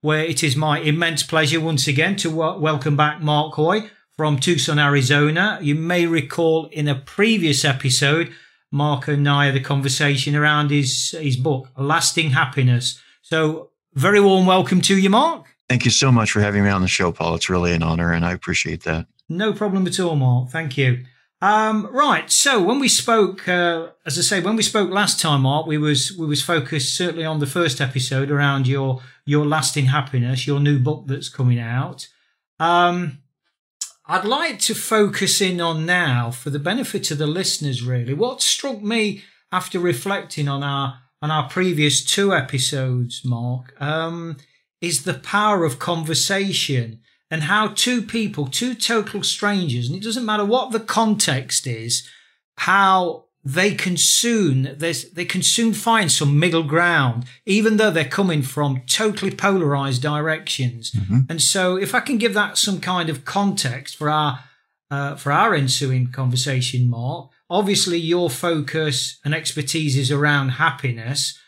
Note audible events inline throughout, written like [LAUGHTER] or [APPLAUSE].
where it is my immense pleasure once again to w- welcome back Mark Hoy from Tucson, Arizona. You may recall in a previous episode, Mark and I had a conversation around his, his book, Lasting Happiness. So, very warm welcome to you, Mark. Thank you so much for having me on the show, Paul. It's really an honor, and I appreciate that. No problem at all, Mark. Thank you. Um, right. So when we spoke, uh, as I say, when we spoke last time, Mark, we was we was focused certainly on the first episode around your your lasting happiness, your new book that's coming out. Um, I'd like to focus in on now, for the benefit of the listeners, really, what struck me after reflecting on our on our previous two episodes, Mark, um, is the power of conversation and how two people, two total strangers, and it doesn't matter what the context is, how they can soon they can soon find some middle ground, even though they're coming from totally polarized directions. Mm-hmm. And so, if I can give that some kind of context for our uh, for our ensuing conversation, Mark, obviously your focus and expertise is around happiness.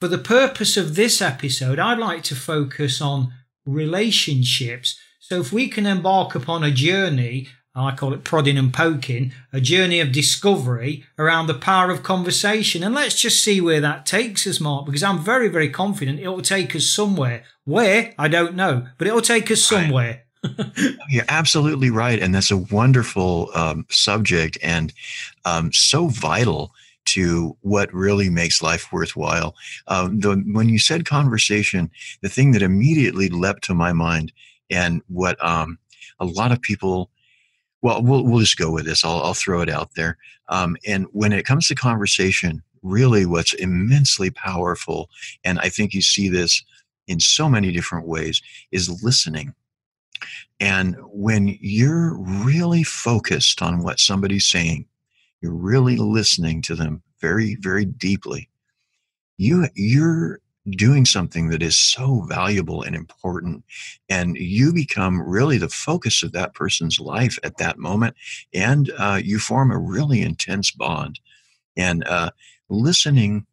For the purpose of this episode, I'd like to focus on relationships. So if we can embark upon a journey, I call it prodding and poking, a journey of discovery around the power of conversation. And let's just see where that takes us, Mark, because I'm very, very confident it will take us somewhere. Where? I don't know, but it will take us somewhere. [LAUGHS] You're absolutely right. And that's a wonderful um, subject and um, so vital to what really makes life worthwhile. Um, the, when you said conversation, the thing that immediately leapt to my mind, and what um, a lot of people, well, we'll we'll just go with this. I'll I'll throw it out there. Um, and when it comes to conversation, really, what's immensely powerful, and I think you see this in so many different ways, is listening. And when you're really focused on what somebody's saying, you're really listening to them very, very deeply, you you're doing something that is so valuable and important and you become really the focus of that person's life at that moment and uh, you form a really intense bond. And uh, listening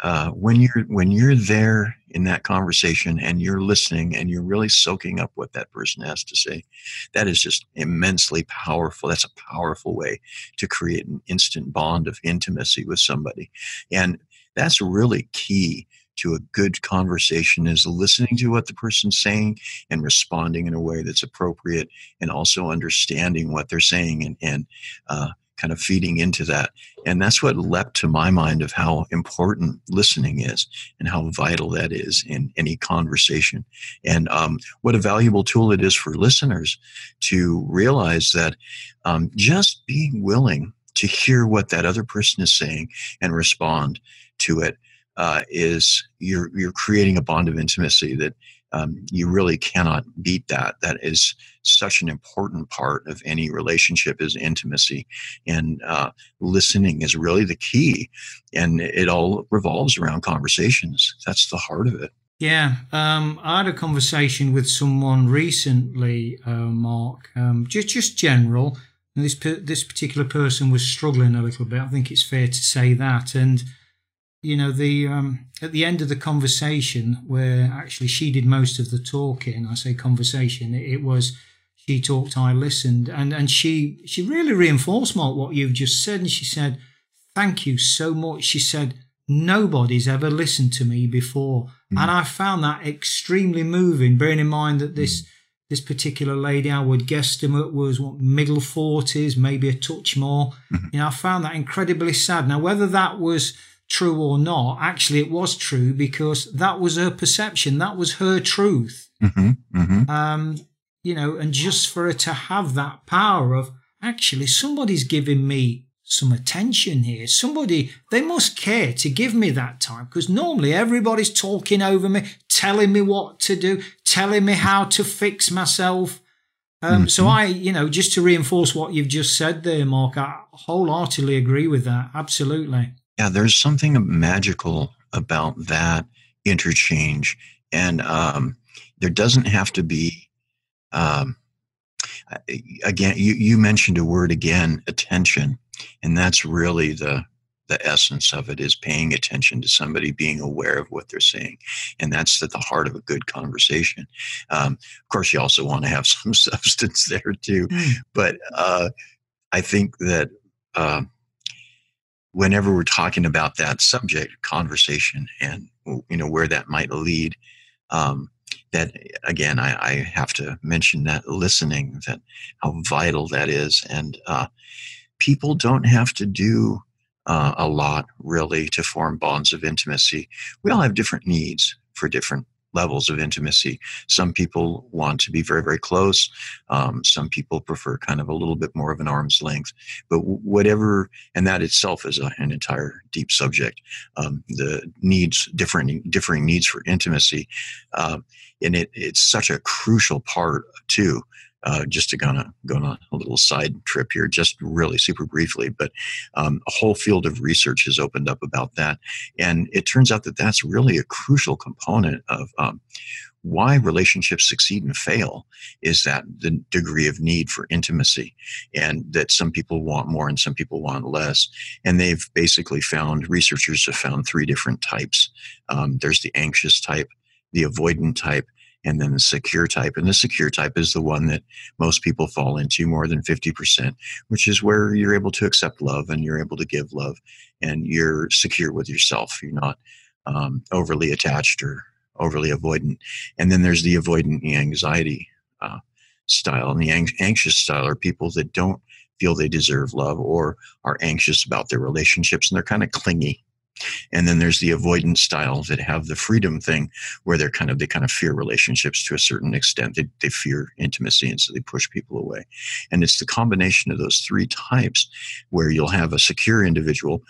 uh, when you're when you're there in that conversation and you're listening and you're really soaking up what that person has to say that is just immensely powerful. That's a powerful way to create an instant bond of intimacy with somebody. And that's really key to a good conversation is listening to what the person's saying and responding in a way that's appropriate and also understanding what they're saying and, and uh, kind of feeding into that. And that's what leapt to my mind of how important listening is and how vital that is in any conversation. And um, what a valuable tool it is for listeners to realize that um, just being willing to hear what that other person is saying and respond to it uh, is you're, you're creating a bond of intimacy that um, you really cannot beat that. That is such an important part of any relationship is intimacy, and uh, listening is really the key. And it all revolves around conversations. That's the heart of it. Yeah, um, I had a conversation with someone recently, uh, Mark. Um, just just general. And this this particular person was struggling a little bit. I think it's fair to say that, and you know the um, at the end of the conversation where actually she did most of the talking i say conversation it, was she talked i listened and and she she really reinforced mark what you've just said and she said thank you so much she said nobody's ever listened to me before mm. and i found that extremely moving bearing in mind that this mm. this particular lady i would guesstimate was what middle 40s maybe a touch more mm. you know i found that incredibly sad now whether that was true or not, actually it was true because that was her perception. That was her truth. Mm-hmm, mm-hmm. Um, you know, and just for her to have that power of actually somebody's giving me some attention here. Somebody, they must care to give me that time because normally everybody's talking over me, telling me what to do, telling me how to fix myself. Um, mm-hmm. So I, you know, just to reinforce what you've just said there, Mark, I wholeheartedly agree with that. Absolutely. Yeah, there's something magical about that interchange, and um, there doesn't have to be. Um, again, you you mentioned a word again, attention, and that's really the the essence of it is paying attention to somebody, being aware of what they're saying. And that's at the heart of a good conversation. Um, of course, you also want to have [LAUGHS] some substance there too. Mm. But uh, I think that uh, whenever we're talking about that subject, conversation, and you know where that might lead, um, that again, I, I, have to mention that listening, that how vital that is, and uh, people don't have to do uh, a lot really to form bonds of intimacy. We all have different needs for different levels of intimacy. Some people want to be very, very close. Um, some people prefer kind of a little bit more of an arm's length. But whatever, and that itself is a, an entire deep subject. Um, the needs, different, differing needs for intimacy, uh, and it, it's such a crucial part too uh, just to go on a little side trip here, just really super briefly, but um, a whole field of research has opened up about that. And it turns out that that's really a crucial component of um, why relationships succeed and fail is that the degree of need for intimacy and that some people want more and some people want less and they've basically found researchers have found three different types um, there's the anxious type the avoidant type and then the secure type. And the secure type is the one that most people fall into more than 50%, which is where you're able to accept love and you're able to give love and you're secure with yourself. You're not um, overly attached or overly avoidant. And then there's the avoidant anxiety uh, style. And the ang- anxious style are people that don't feel they deserve love or are anxious about their relationships and they're kind of clingy and then there's the avoidance style that have the freedom thing where they're kind of they kind of fear relationships to a certain extent. They, they fear intimacy and so they push people away. And it's the combination of those three types where you'll have a secure individual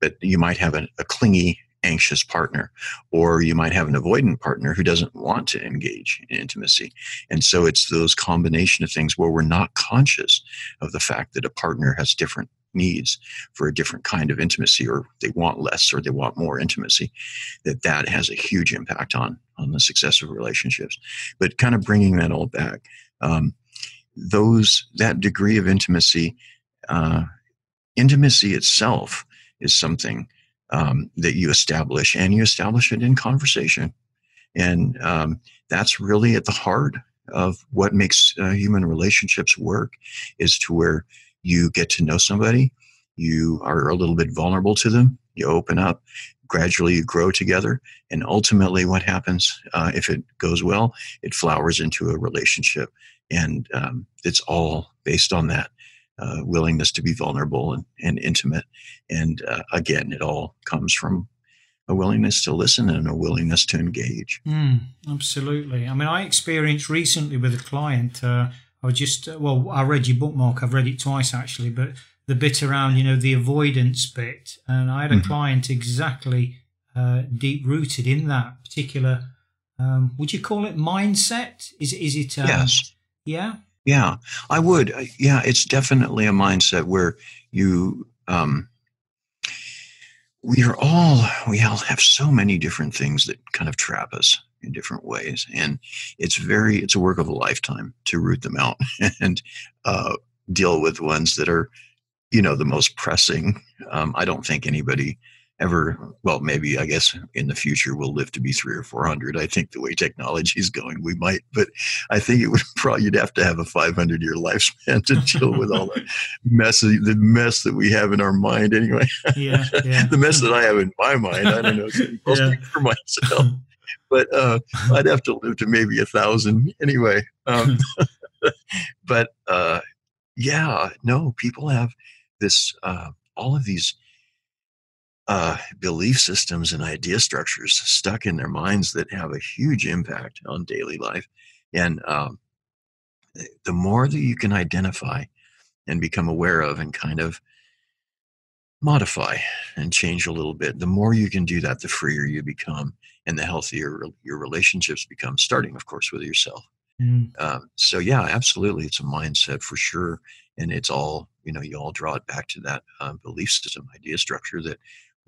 but you might have a, a clingy anxious partner or you might have an avoidant partner who doesn't want to engage in intimacy. And so it's those combination of things where we're not conscious of the fact that a partner has different needs for a different kind of intimacy or they want less or they want more intimacy that that has a huge impact on on the success of relationships. But kind of bringing that all back um, those that degree of intimacy uh, intimacy itself is something um, that you establish and you establish it in conversation. And um, that's really at the heart of what makes uh, human relationships work is to where you get to know somebody, you are a little bit vulnerable to them, you open up, gradually you grow together, and ultimately, what happens uh, if it goes well, it flowers into a relationship, and um, it's all based on that. Uh, willingness to be vulnerable and, and intimate. And uh, again, it all comes from a willingness to listen and a willingness to engage. Mm, absolutely. I mean, I experienced recently with a client, uh, I was just uh, well, I read your book, Mark. I've read it twice actually, but the bit around you know the avoidance bit, and I had a mm-hmm. client exactly uh, deep rooted in that particular. Um, would you call it mindset? Is is it? Um, yes. Yeah. Yeah, I would. Yeah, it's definitely a mindset where you. Um, we are all we all have so many different things that kind of trap us in different ways and it's very it's a work of a lifetime to root them out [LAUGHS] and uh, deal with ones that are you know the most pressing um, i don't think anybody ever well maybe i guess in the future we'll live to be three or four hundred i think the way technology is going we might but i think it would [LAUGHS] probably you'd have to have a 500 year lifespan to deal with all the mess the mess that we have in our mind anyway yeah, yeah. [LAUGHS] the mess that i have in my mind i don't know yeah. for myself but uh, I'd have to live to maybe a thousand anyway. Um, [LAUGHS] but uh, yeah, no, people have this, uh, all of these uh, belief systems and idea structures stuck in their minds that have a huge impact on daily life. And um, the more that you can identify and become aware of and kind of modify and change a little bit, the more you can do that, the freer you become and the healthier your relationships become, starting, of course, with yourself. Mm. Um, so, yeah, absolutely. It's a mindset for sure. And it's all, you know, you all draw it back to that uh, belief system, idea structure that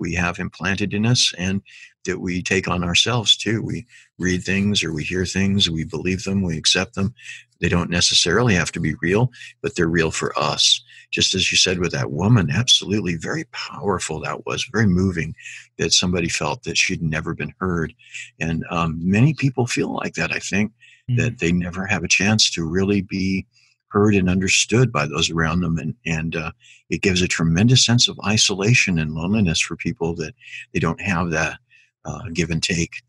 we have implanted in us and that we take on ourselves too. We read things or we hear things, we believe them, we accept them. They don't necessarily have to be real, but they're real for us. Just as you said with that woman, absolutely very powerful that was, very moving that somebody felt that she'd never been heard. And um, many people feel like that, I think, mm-hmm. that they never have a chance to really be heard and understood by those around them. And, and uh, it gives a tremendous sense of isolation and loneliness for people that they don't have that uh, give and take.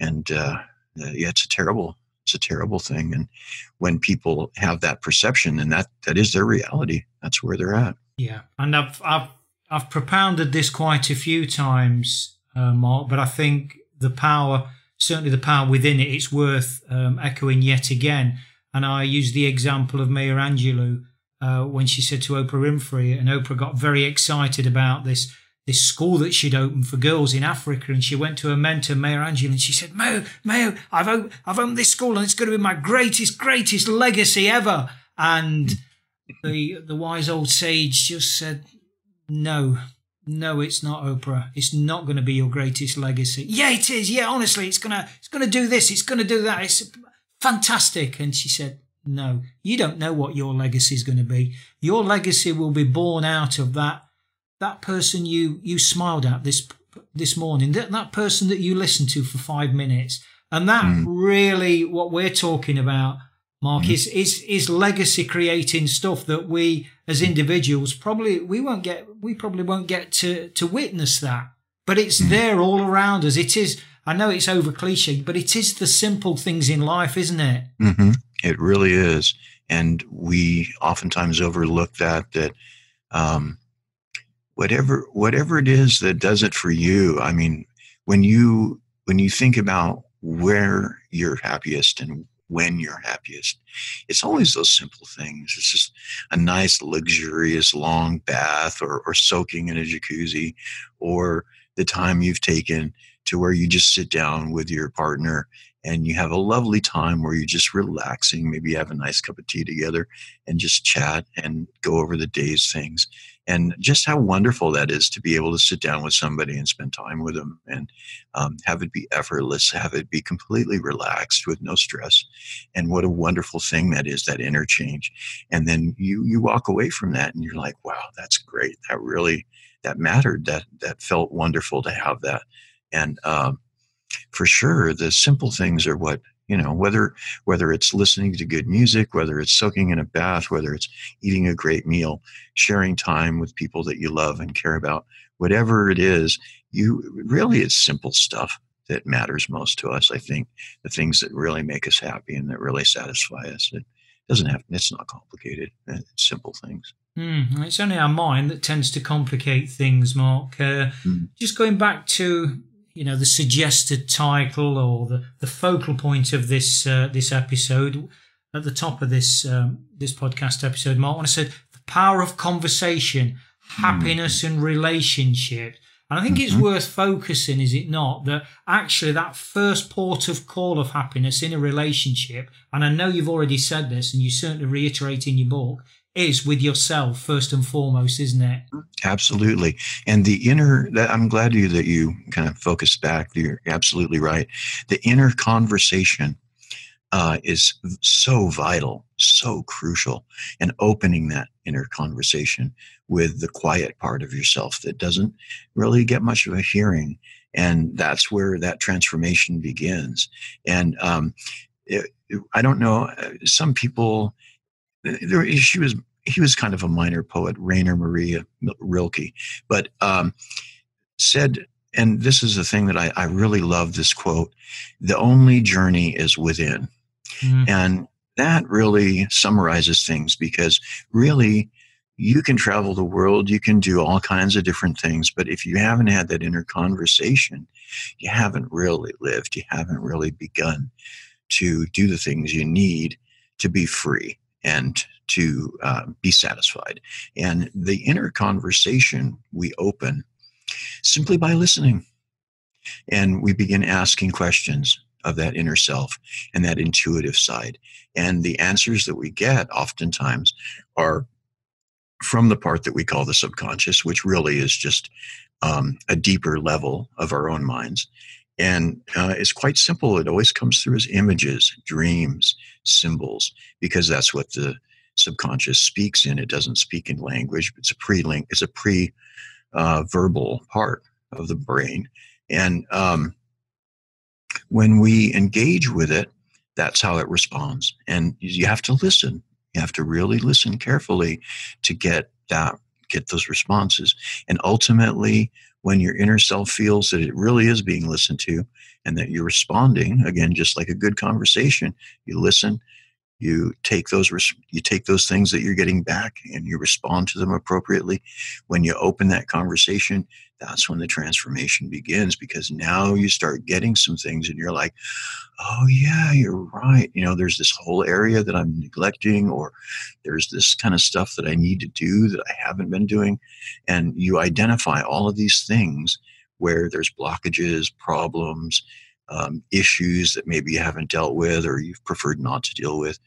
And uh, uh, yeah, it's a terrible, it's a terrible thing. And when people have that perception and that, that is their reality, that's where they're at. Yeah. And I've, I've, I've propounded this quite a few times, uh, Mark, but I think the power, certainly the power within it, it's worth um, echoing yet again and I used the example of Maya Angelou uh, when she said to Oprah Winfrey, and Oprah got very excited about this this school that she'd opened for girls in Africa, and she went to her mentor Maya Angelou, and she said, "Mayo, Mayo, I've op- I've opened this school, and it's going to be my greatest, greatest legacy ever." And the the wise old sage just said, "No, no, it's not Oprah. It's not going to be your greatest legacy. Yeah, it is. Yeah, honestly, it's gonna it's gonna do this. It's gonna do that. It's fantastic. And she said, no, you don't know what your legacy is going to be. Your legacy will be born out of that, that person you, you smiled at this, this morning, that, that person that you listened to for five minutes. And that mm. really what we're talking about, Mark, mm. is, is, is legacy creating stuff that we as individuals probably, we won't get, we probably won't get to, to witness that, but it's mm. there all around us. It is, I know it's over cliche, but it is the simple things in life, isn't it? Mm-hmm. It really is, and we oftentimes overlook that. That um, whatever whatever it is that does it for you. I mean, when you when you think about where you're happiest and when you're happiest. It's always those simple things. It's just a nice, luxurious, long bath or, or soaking in a jacuzzi or the time you've taken to where you just sit down with your partner and you have a lovely time where you're just relaxing. Maybe you have a nice cup of tea together and just chat and go over the day's things. And just how wonderful that is to be able to sit down with somebody and spend time with them and um, have it be effortless, have it be completely relaxed with no stress. And what a wonderful thing that is, that interchange. And then you you walk away from that and you're like, wow, that's great. That really that mattered. That that felt wonderful to have that. And um, for sure the simple things are what you know whether whether it's listening to good music whether it's soaking in a bath whether it's eating a great meal sharing time with people that you love and care about whatever it is you really it's simple stuff that matters most to us i think. The things that really make us happy and that really satisfy us. It doesn't have it's not complicated it's simple things Mm, it's only our mind that tends to complicate things, Mark. Uh, mm. Just going back to you know the suggested title or the, the focal point of this uh, this episode at the top of this um, this podcast episode mark when i said the power of conversation happiness mm. and relationship and i think mm-hmm. it's worth focusing is it not that actually that first port of call of happiness in a relationship and i know you've already said this and you certainly reiterate in your book is with yourself first and foremost, isn't it? Absolutely. And the inner that I'm glad you that you kind of focus back. You're absolutely right. The inner conversation uh, is so vital, so crucial, and opening that inner conversation with the quiet part of yourself that doesn't really get much of a hearing, and that's where that transformation begins. And um, it, I don't know, uh, some people there, she was he was kind of a minor poet, Rainer Maria Rilke, but um, said, and this is the thing that I, I, really love this quote the only journey is within. Mm-hmm. And that really summarizes things because really, you can travel the world, you can do all kinds of different things, but if you haven't had that inner conversation, you haven't really lived, you haven't really begun to do the things you need to be free and to uh, be satisfied. And the inner conversation we open simply by listening. And we begin asking questions of that inner self and that intuitive side. And the answers that we get oftentimes are from the part that we call the subconscious, which really is just um, a deeper level of our own minds. And uh, it's quite simple. It always comes through as images, dreams, symbols, because that's what the subconscious speaks in. It doesn't speak in language. It's a pre-link. It's a pre-verbal uh, part of the brain, and um, when we engage with it, that's how it responds. And you have to listen. You have to really listen carefully to get that, get those responses. And ultimately, when your inner self feels that it really is being listened to and that you're responding, again, just like a good conversation, you listen, you take those you take those things that you're getting back and you respond to them appropriately. When you open that conversation that's when the transformation begins because now you start getting some things and you're like oh yeah you're right. You know there's this whole area that i'm neglecting or there's this kind of stuff that i need to do that i haven't been doing. And you identify all of these things where there's blockages problems um, issues that maybe you haven't dealt with or you've preferred not to deal with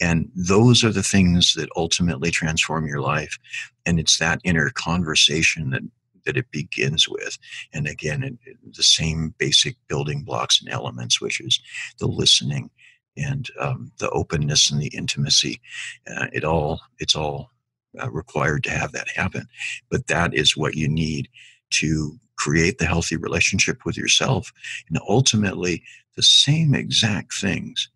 and those are the things that ultimately transform your life and it's that inner conversation that that it begins with. And again, it, it, the same basic building blocks and elements, which is the listening and um, the openness and the intimacy. Uh, it all it's all uh, required to have that happen. But that is what you need to create the healthy relationship with yourself. And ultimately, the same exact things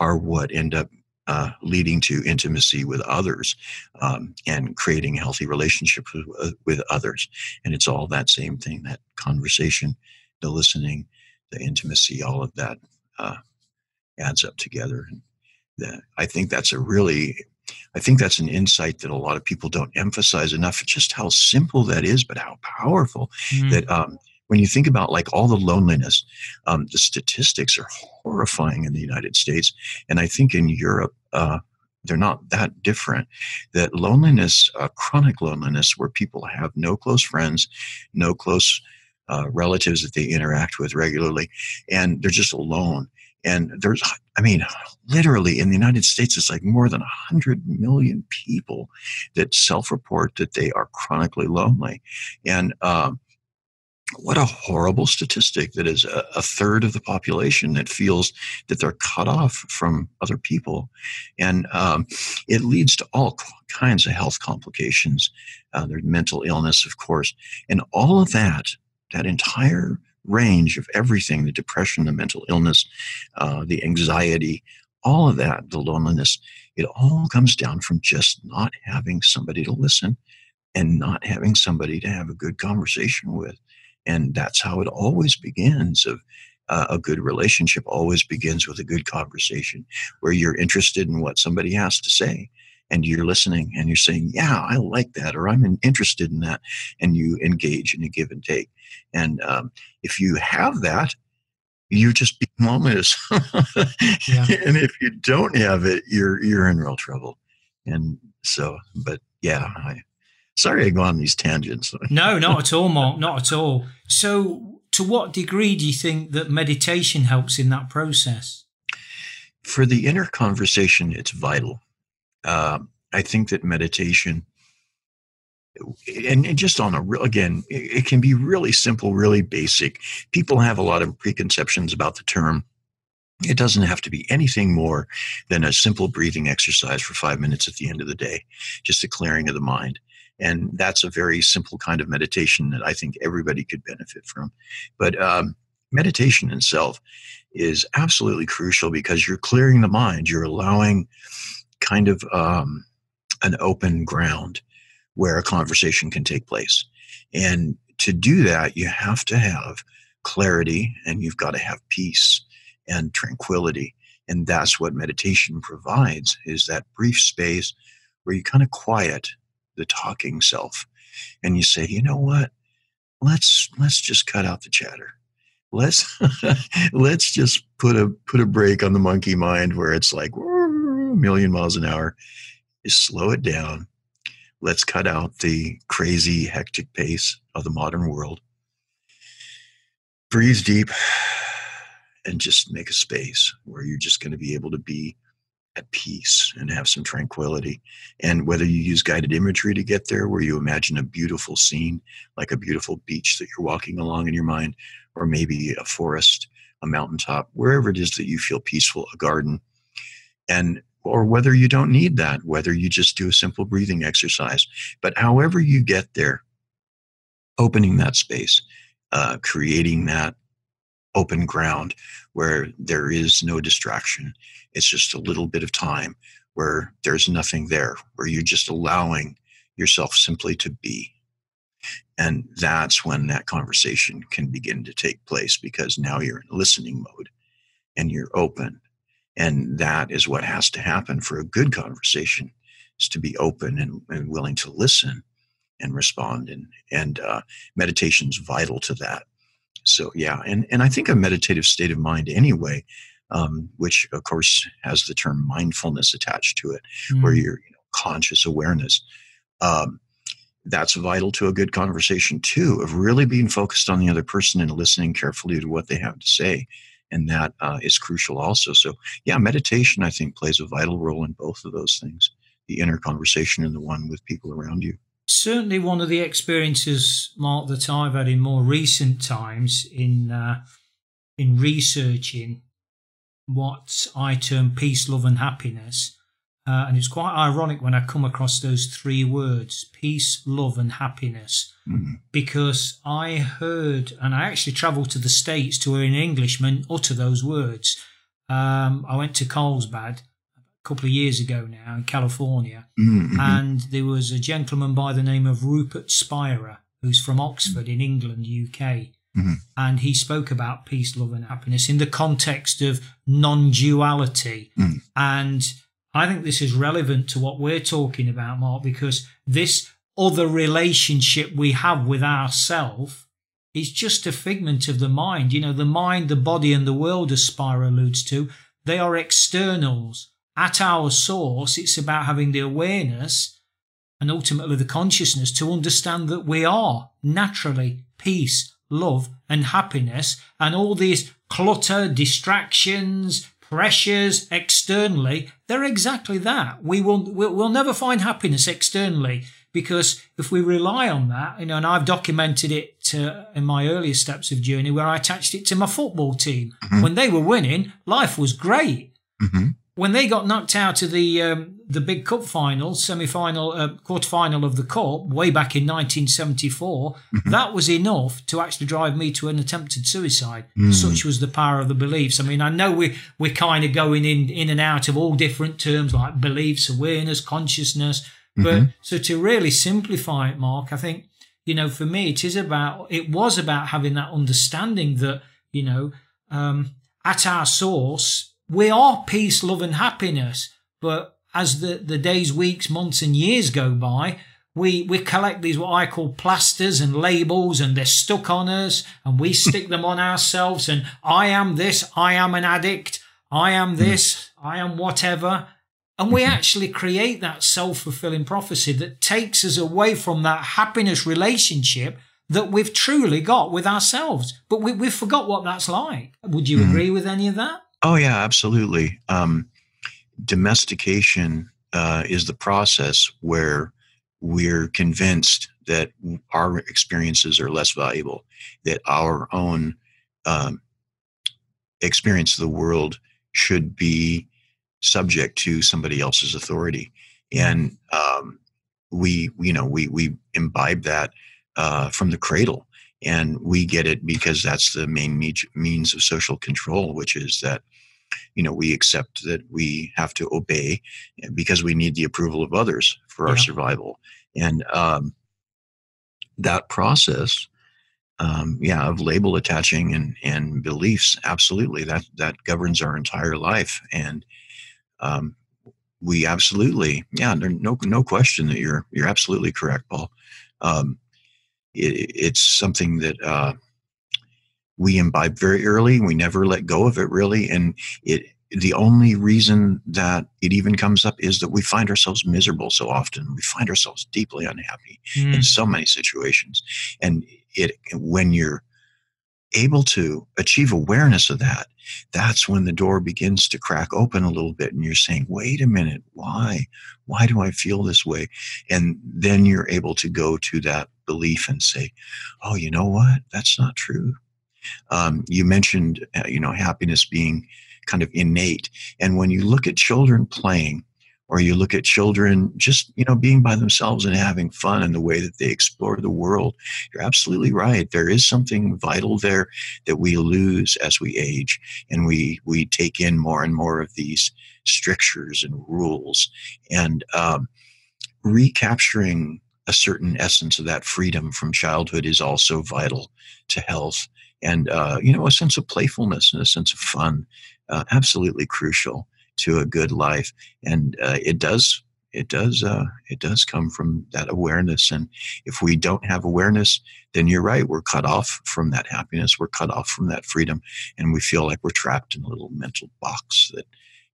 are what end up uh, leading to intimacy with others um, and creating healthy relationships with, uh, with others. And it's all that same thing that conversation, the listening, the intimacy, all of that uh, adds up together. And I think that's a really I think that's an insight that a lot of people don't emphasize enough. Just how simple that is, but how powerful. Mm. That um, when you think about like all the loneliness, um, the statistics are horrifying in the United States, and I think in Europe. Uh, they're not that different. That loneliness, uh, chronic loneliness, where people have no close friends, no close uh, relatives that they interact with regularly, and they're just alone. And there's, I mean, literally in the United States, it's like more than 100 million people that self report that they are chronically lonely. And um, what a horrible statistic that is a, a, third of the population that feels that they're cut off from other people. And um, it leads to all kinds of health complications. Uh, there's mental illness, of course. And all of that, that entire range of everything the depression, the mental illness, uh, the anxiety, all of that, the loneliness it all comes down from just not having somebody to listen and not having somebody to have a good conversation with. And that's how it always begins of uh, a good relationship always begins with a good conversation where you're interested in what somebody has to say and you're listening and you're saying, Yeah, I like that, or I'm interested in that. And you engage in a give and take. And um, if you have that, you're just being honest. yeah. [LAUGHS] And if you don't have it, you're you're in real trouble. And so, but yeah, I, sorry I go on these tangents. [LAUGHS] no, not at all, Mark. Not at all. So, to what degree do you think that meditation helps in that process? For the inner conversation, it's vital. Uh, I think that meditation, and, just on a real, again, it, it can be really simple, really basic. People have a lot of preconceptions about the term. It doesn't have to be anything more than a simple breathing exercise for five minutes at the end of the day, just a clearing of the mind. And that's a very simple kind of meditation that I think everybody could benefit from. But um, meditation itself is absolutely crucial because you're clearing the mind, you're allowing kind of um, an open ground where a conversation can take place. And to do that, you have to have clarity and you've got to have peace and tranquility. And that's what meditation provides is that brief space where you kind of quiet the talking self and you say, you know what? Let's let's just cut out the chatter. Let's [LAUGHS] let's just put a put a break on the monkey mind where it's like a million miles an hour Just slow it down let's cut out the crazy hectic pace of the modern world breathe deep and just make a space where you're just going to be able to be at peace and have some tranquility. And whether you use guided imagery to get there, where you imagine a beautiful scene, like a beautiful beach that you're walking along in your mind, or maybe a forest, a mountaintop, wherever it is that you feel peaceful, a garden, and or whether you don't need that, whether you just do a simple breathing exercise. But however you get there, opening that space, uh, creating that open ground where there is no distraction. It's just a little bit of time where there's nothing there, where you're just allowing yourself simply to be. And that's when that conversation can begin to take place because now you're in listening mode and you're open. And that is what has to happen for a good conversation is to be open and, and willing to listen and respond. And, and uh, meditation's vital to that so yeah, and and I think a meditative state of mind anyway, um, which of course has the term mindfulness attached to it, mm. where you're you know, conscious awareness. Um, that's vital to a good conversation too, of really being focused on the other person and listening carefully to what they have to say, and that uh, is crucial also. So yeah, meditation I think plays a vital role in both of those things: the inner conversation and the one with people around you certainly one of the experiences, Mark, that I've had in more recent times in uh, in researching what I term peace, love, and happiness. Uh, and it's quite ironic when I come across those three words peace, love, and happiness. Mm-hmm. Because I heard, and I actually travelled to the States to hear an Englishman utter those words. Um, I went to Carlsbad a couple of years ago now in California, mm-hmm. and there was a gentleman by the name of Rupert Spira, who's from Oxford in England, UK. Mm-hmm. And he spoke about peace, love, and happiness in the context of non duality. Mm. And I think this is relevant to what we're talking about, Mark, because this other relationship we have with ourself is just a figment of the mind. You know, the mind, the body, and the world, as Spira alludes to, they are externals at our source, it's about having the awareness and ultimately the consciousness to understand that we are naturally peace, love, and happiness, and all these clutter, distractions, pressures externally, they're exactly that. We will we'll never find happiness externally because if we rely on that, you know, and I've documented it uh, in my earlier steps of journey where I attached it to my football team. Mm-hmm. When they were winning, life was great. Mm-hmm when they got knocked out of the um, the big cup final, semi final, uh, quarter final of the cup way back in 1974, mm-hmm. that was enough to actually drive me to an attempted suicide. Mm. Such was the power of the beliefs. I mean, I know we we're kind of going in in and out of all different terms like beliefs, awareness, consciousness, but mm-hmm. so to really simplify it, Mark, I think you know for me it is about it was about having that understanding that you know um, at our source we are peace, love, and happiness. But as the, the days, weeks, months, and years go by, we, we collect these what I call plasters and labels, and they're stuck on us, and we [LAUGHS] stick them on ourselves. And I am this, I am an addict, I am this, I am whatever. And we actually create that self fulfilling prophecy that takes us away from that happiness relationship that we've truly got with ourselves. But we, we forgot what that's like. Would you mm-hmm. agree with any of that? Oh yeah, absolutely. Um, domestication uh, is the process where we're convinced that our experiences are less valuable, that our own um, experience of the world should be subject to somebody else's authority, and um, we, you know, we we imbibe that uh, from the cradle and we get it because that's the main me- means of social control which is that you know we accept that we have to obey because we need the approval of others for our survival. And um, that process um, yeah of label attaching and and beliefs absolutely. That that governs our entire life. And um, we absolutely yeah no no question that you're you're absolutely correct paul. Um, it, it's something that uh, we imbibe very early. We never let go of it really, and it the only reason that it even comes up is that we find ourselves miserable so often. We find ourselves deeply unhappy mm. in so many situations. And it when you're able to achieve awareness of that, that's when the door begins to crack open a little bit and you're saying, wait a minute, why? Why do I feel this way? And then you're able to go to that belief and say, oh, you know what? That's not true. Um, you mentioned, uh, you know, happiness being kind of innate. And when you look at children playing, or you look at children just you know being by themselves and having fun and the way that they explore the world you're absolutely right there is something vital there that we lose as we age and we we take in more and more of these strictures and rules and um, recapturing a certain essence of that freedom from childhood is also vital to health and uh, you know a sense of playfulness and a sense of fun uh, absolutely crucial to a good life. And uh, it does it does uh, it does come from that awareness. And if we don't have awareness then you're right we're cut off from that happiness we're cut off from that freedom and we feel like we're trapped in a little mental box that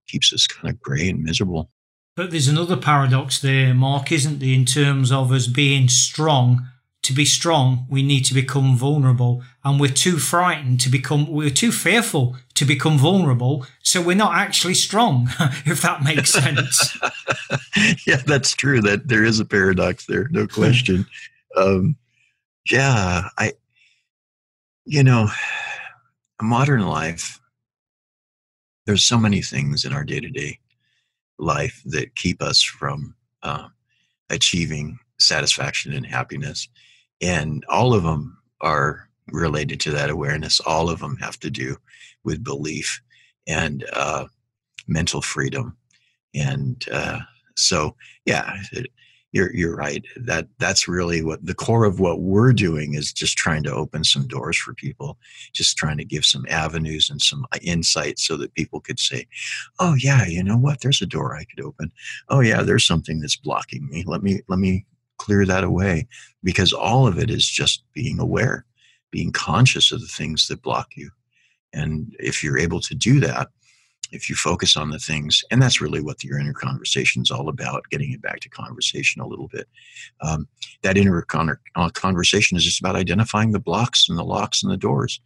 keeps us kind of gray and miserable but there's another paradox there mark isn't there in terms of us being strong to be strong, we need to become vulnerable. And we're too frightened to become, we're too fearful to become vulnerable. So we're not actually strong, [LAUGHS] if that makes sense. [LAUGHS] yeah, that's true. That there is a paradox there, no question. [LAUGHS] um, yeah, I, you know, [SIGHS] modern life, there's so many things in our day to day life that keep us from uh, achieving satisfaction and happiness and all of them are related to that awareness. All of them have to do with belief and uh, mental freedom. And uh, so, yeah, you're you're right. That that's really what the core of what we're doing is just trying to open some doors for people, just trying to give some avenues and some uh, insights so that people could say, "Oh yeah, you know what? There's a door I could open. Oh yeah, there's something that's blocking me. Let me let me clear that away because all of it is just being aware, being conscious of the things that block you. And if you're able to do that, if you focus on the things, and that's really what your inner conversation is all about, getting it back to conversation a little bit. Um, that inner con- uh, conversation is just about identifying the blocks and the locks and the doors.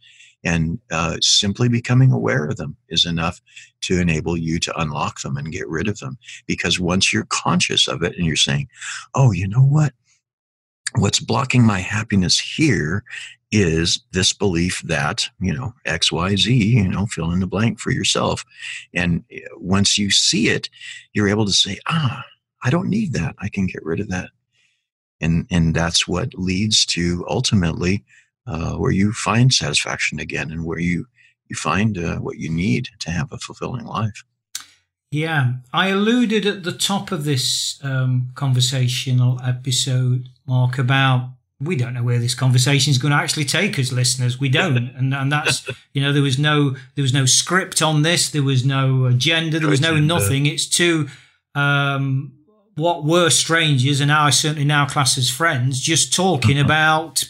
And uh, simply becoming aware of them is enough to enable you to unlock them and get rid of them. Because once you're conscious of it and you're saying, oh, you know what? What's blocking my happiness here is this belief that, you know, XYZ, you know, fill in the blank for yourself. And eh, once you see it, you're able to say, ah, I don't need that. I can get rid of that. And, and that's what leads to ultimately uh, where you find satisfaction again and where you you find uh, what you need to have a fulfilling life. Yeah, I alluded at the top of this um, conversational episode, Mark, about we don't know where this conversation is going to actually take us, listeners. We don't, [LAUGHS] and and that's you know there was no there was no script on this, there was no agenda, there was no nothing. It's two um, what were strangers, and now I certainly now class as friends, just talking uh-huh. about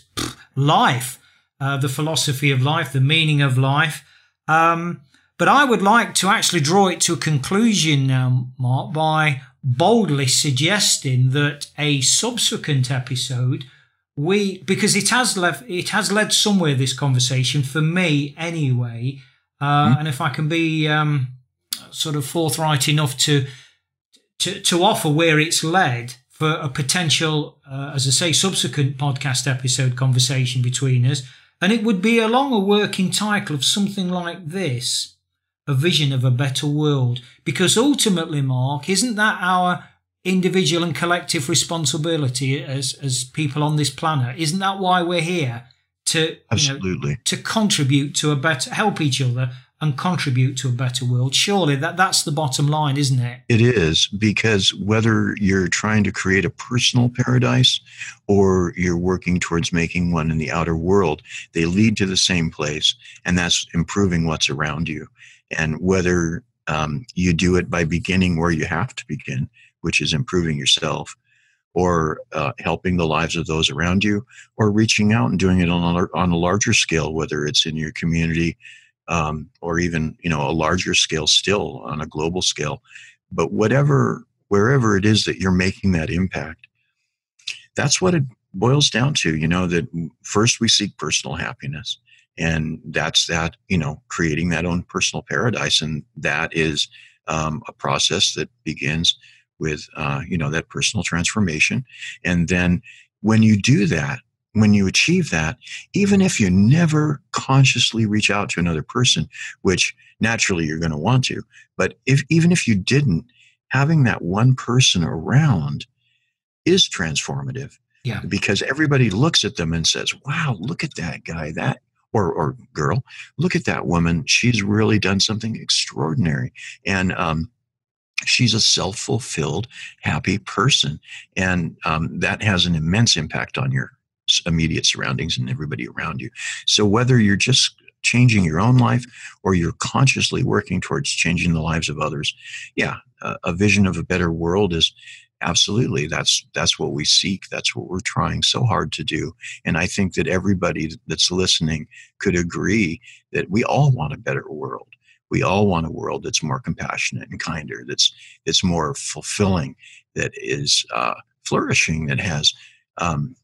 life, uh, the philosophy of life, the meaning of life. Um, but I would like to actually draw it to a conclusion now, Mark, by boldly suggesting that a subsequent episode we because it has left it has led somewhere this conversation for me anyway uh, mm. and if i can be um, sort of forthright enough to, to to offer where it's led for a potential, uh, as I say, subsequent podcast episode conversation between us. And it would be along a working title of something like this A Vision of a Better World. Because ultimately, Mark, isn't that our individual and collective responsibility as, as people on this planet? Isn't that why we're here? To, Absolutely. You know, to contribute to a better, help each other and contribute to a better world. Surely that, that's the bottom line, isn't it? It is, because whether you're trying to create a personal paradise or you're working towards making one in the outer world, they lead to the same place, and that's improving what's around you. And whether um, you do it by beginning where you have to begin, which is improving yourself, or uh, helping the lives of those around you, or reaching out and doing it on a, on a larger scale, whether it's in your community, um, or even you know a larger scale still on a global scale. But whatever wherever it is that you're making that impact that's what it boils down to you know that first we seek personal happiness and that's that you know creating that own personal paradise and that is um, a process that begins with uh, you know that personal transformation and then when you do that when you achieve that, even if you never consciously reach out to another person, which naturally you're going to want to, but if even if you didn't, having that one person around is transformative. Yeah. Because everybody looks at them and says, "Wow, look at that guy, that or or girl, look at that woman. She's really done something extraordinary." And um, she's a self-fulfilled happy person and um, that has an immense impact on your immediate surroundings and everybody around you. So whether you're just changing your own life or you're consciously working towards changing the lives of others, yeah, a, a vision of a better world is absolutely that's that's what we seek that's what we're trying so hard to do and i think that everybody that's listening could agree that we all want a better world we all want a world that's more compassionate and kinder that's that's more fulfilling that is uh, flourishing that has um,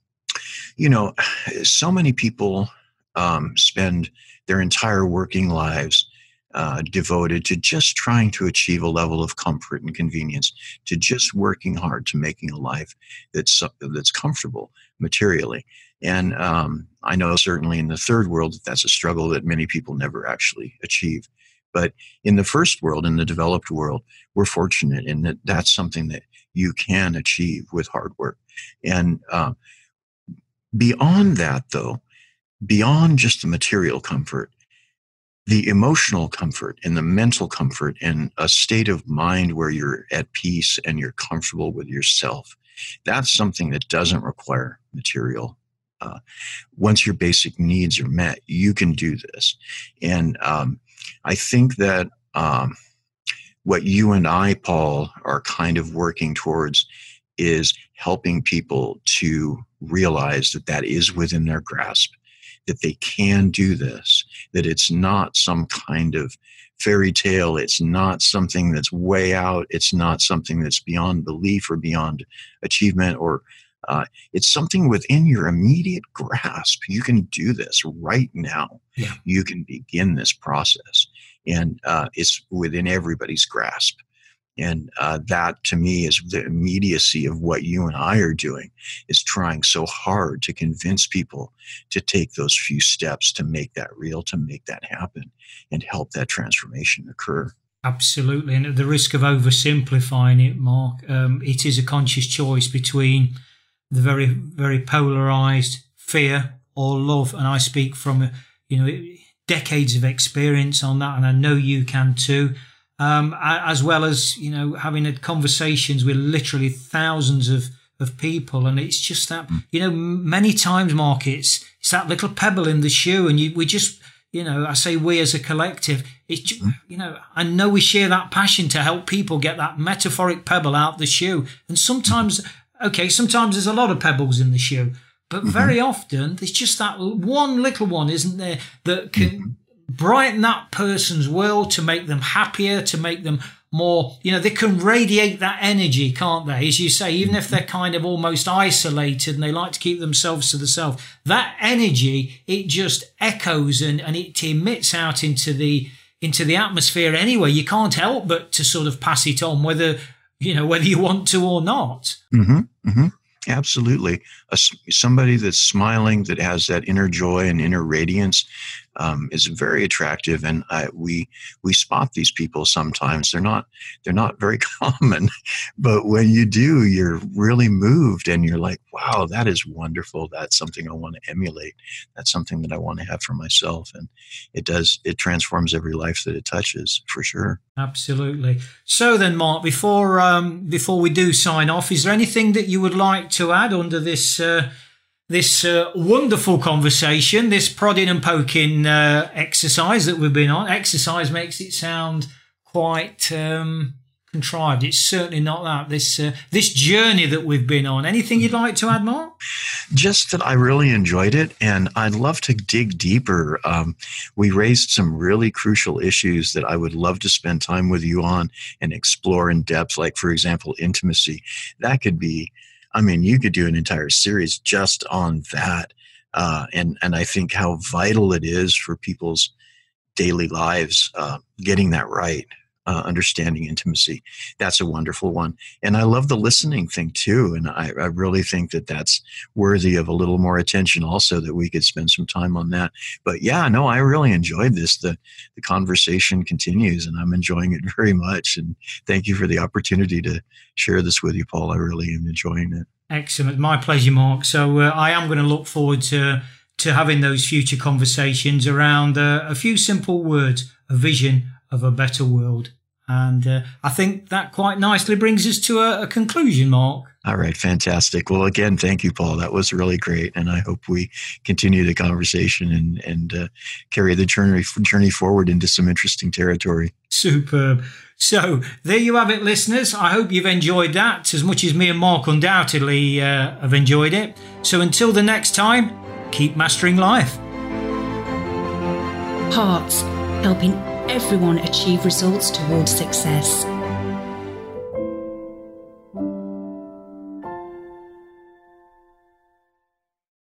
you know, so many people um, spend their entire working lives uh, devoted to just trying to achieve a level of comfort and convenience, to just working hard to making a life that's that's comfortable materially. And um, I know certainly in the third world that that's a struggle that many people never actually achieve. But in the first world, in the developed world, we're fortunate in that that's something that you can achieve with hard work. And uh, Beyond that, though, beyond just the material comfort, the emotional comfort and the mental comfort and a state of mind where you're at peace and you're comfortable with yourself, that's something that doesn't require material. Uh, once your basic needs are met, you can do this. And um, I think that um, what you and I, Paul, are kind of working towards is helping people to realize that that is within their grasp, that they can do this, that it's not some kind of fairy tale, it's not something that's way out, it's not something that's beyond belief or beyond achievement or uh, it's something within your immediate grasp. You can do this right now. Yeah. You can begin this process, and uh, it's within everybody's grasp. And uh, that to me is the immediacy of what you and I are doing is trying so hard to convince people to take those few steps to make that real, to make that happen and help that transformation occur. Absolutely. And at the risk of oversimplifying it, Mark, um, it is a conscious choice between the very, very polarized fear or love. And I speak from, you know, decades of experience on that. And I know you can too um, as well as you know having had conversations with literally thousands of of people, and it's just that mm. you know many times, markets it's that little pebble in the shoe, and you we just you know I say we as a collective, it's mm. you know I know we share that passion to help people get that metaphoric pebble out the shoe, and sometimes okay, sometimes there's a lot of pebbles in the shoe. But mm-hmm. very often, there's just that one little one, isn't there, that can mm-hmm brighten that person's world to make them happier, to make them more, you know, they can radiate that energy, can't they? As you say, even if they're kind of almost isolated and they like to keep themselves to themselves, that energy, it just echoes and, and it emits out into the, into the atmosphere anyway. You can't help but to sort of pass it on, whether, you know, whether you want to or not. Mm-hmm, mm-hmm. Absolutely. A, somebody that's smiling, that has that inner joy and inner radiance, um, is very attractive, and I, we we spot these people sometimes. They're not they're not very [LAUGHS] common, but when you do, you're really moved, and you're like, "Wow, that is wonderful. That's something I want to emulate. That's something that I want to have for myself." And it does it transforms every life that it touches for sure. Absolutely. So then, Mark, before um, before we do sign off, is there anything that you would like to add under this? Uh, this uh, wonderful conversation, this prodding and poking uh, exercise that we've been on. Exercise makes it sound quite um, contrived. It's certainly not that. This uh, this journey that we've been on. Anything you'd like to add more? Just that I really enjoyed it, and I'd love to dig deeper. Um, we raised some really crucial issues that I would love to spend time with you on and explore in depth. Like, for example, intimacy. That could be. I mean, you could do an entire series just on that. Uh, and and I think how vital it is for people's daily lives uh, getting that right uh, understanding intimacy. That's a wonderful one. And I love the listening thing too. And I, I, really think that that's worthy of a little more attention also, that we could spend some time on that. But yeah, no, I really enjoyed this. The, the conversation continues and I'm enjoying it [LAUGHS] very much. And thank you for the opportunity to share this with you, Paul. I really am enjoying it. Excellent. My pleasure, Mark. So uh, I am going to look forward to to having those future conversations around uh, a few simple words, a vision, of a better world. And uh, I think that quite nicely brings us to a, a, conclusion, Mark. All right, fantastic. Well, again, thank you, Paul. That was really great, and I hope we continue the conversation and and uh, carry the journey journey forward into some interesting territory. Superb. So there you have it, listeners. I hope you've enjoyed that as much as me and Mark undoubtedly uh, have enjoyed it. So until the next time, keep mastering life. Hearts helping everyone achieve results towards success.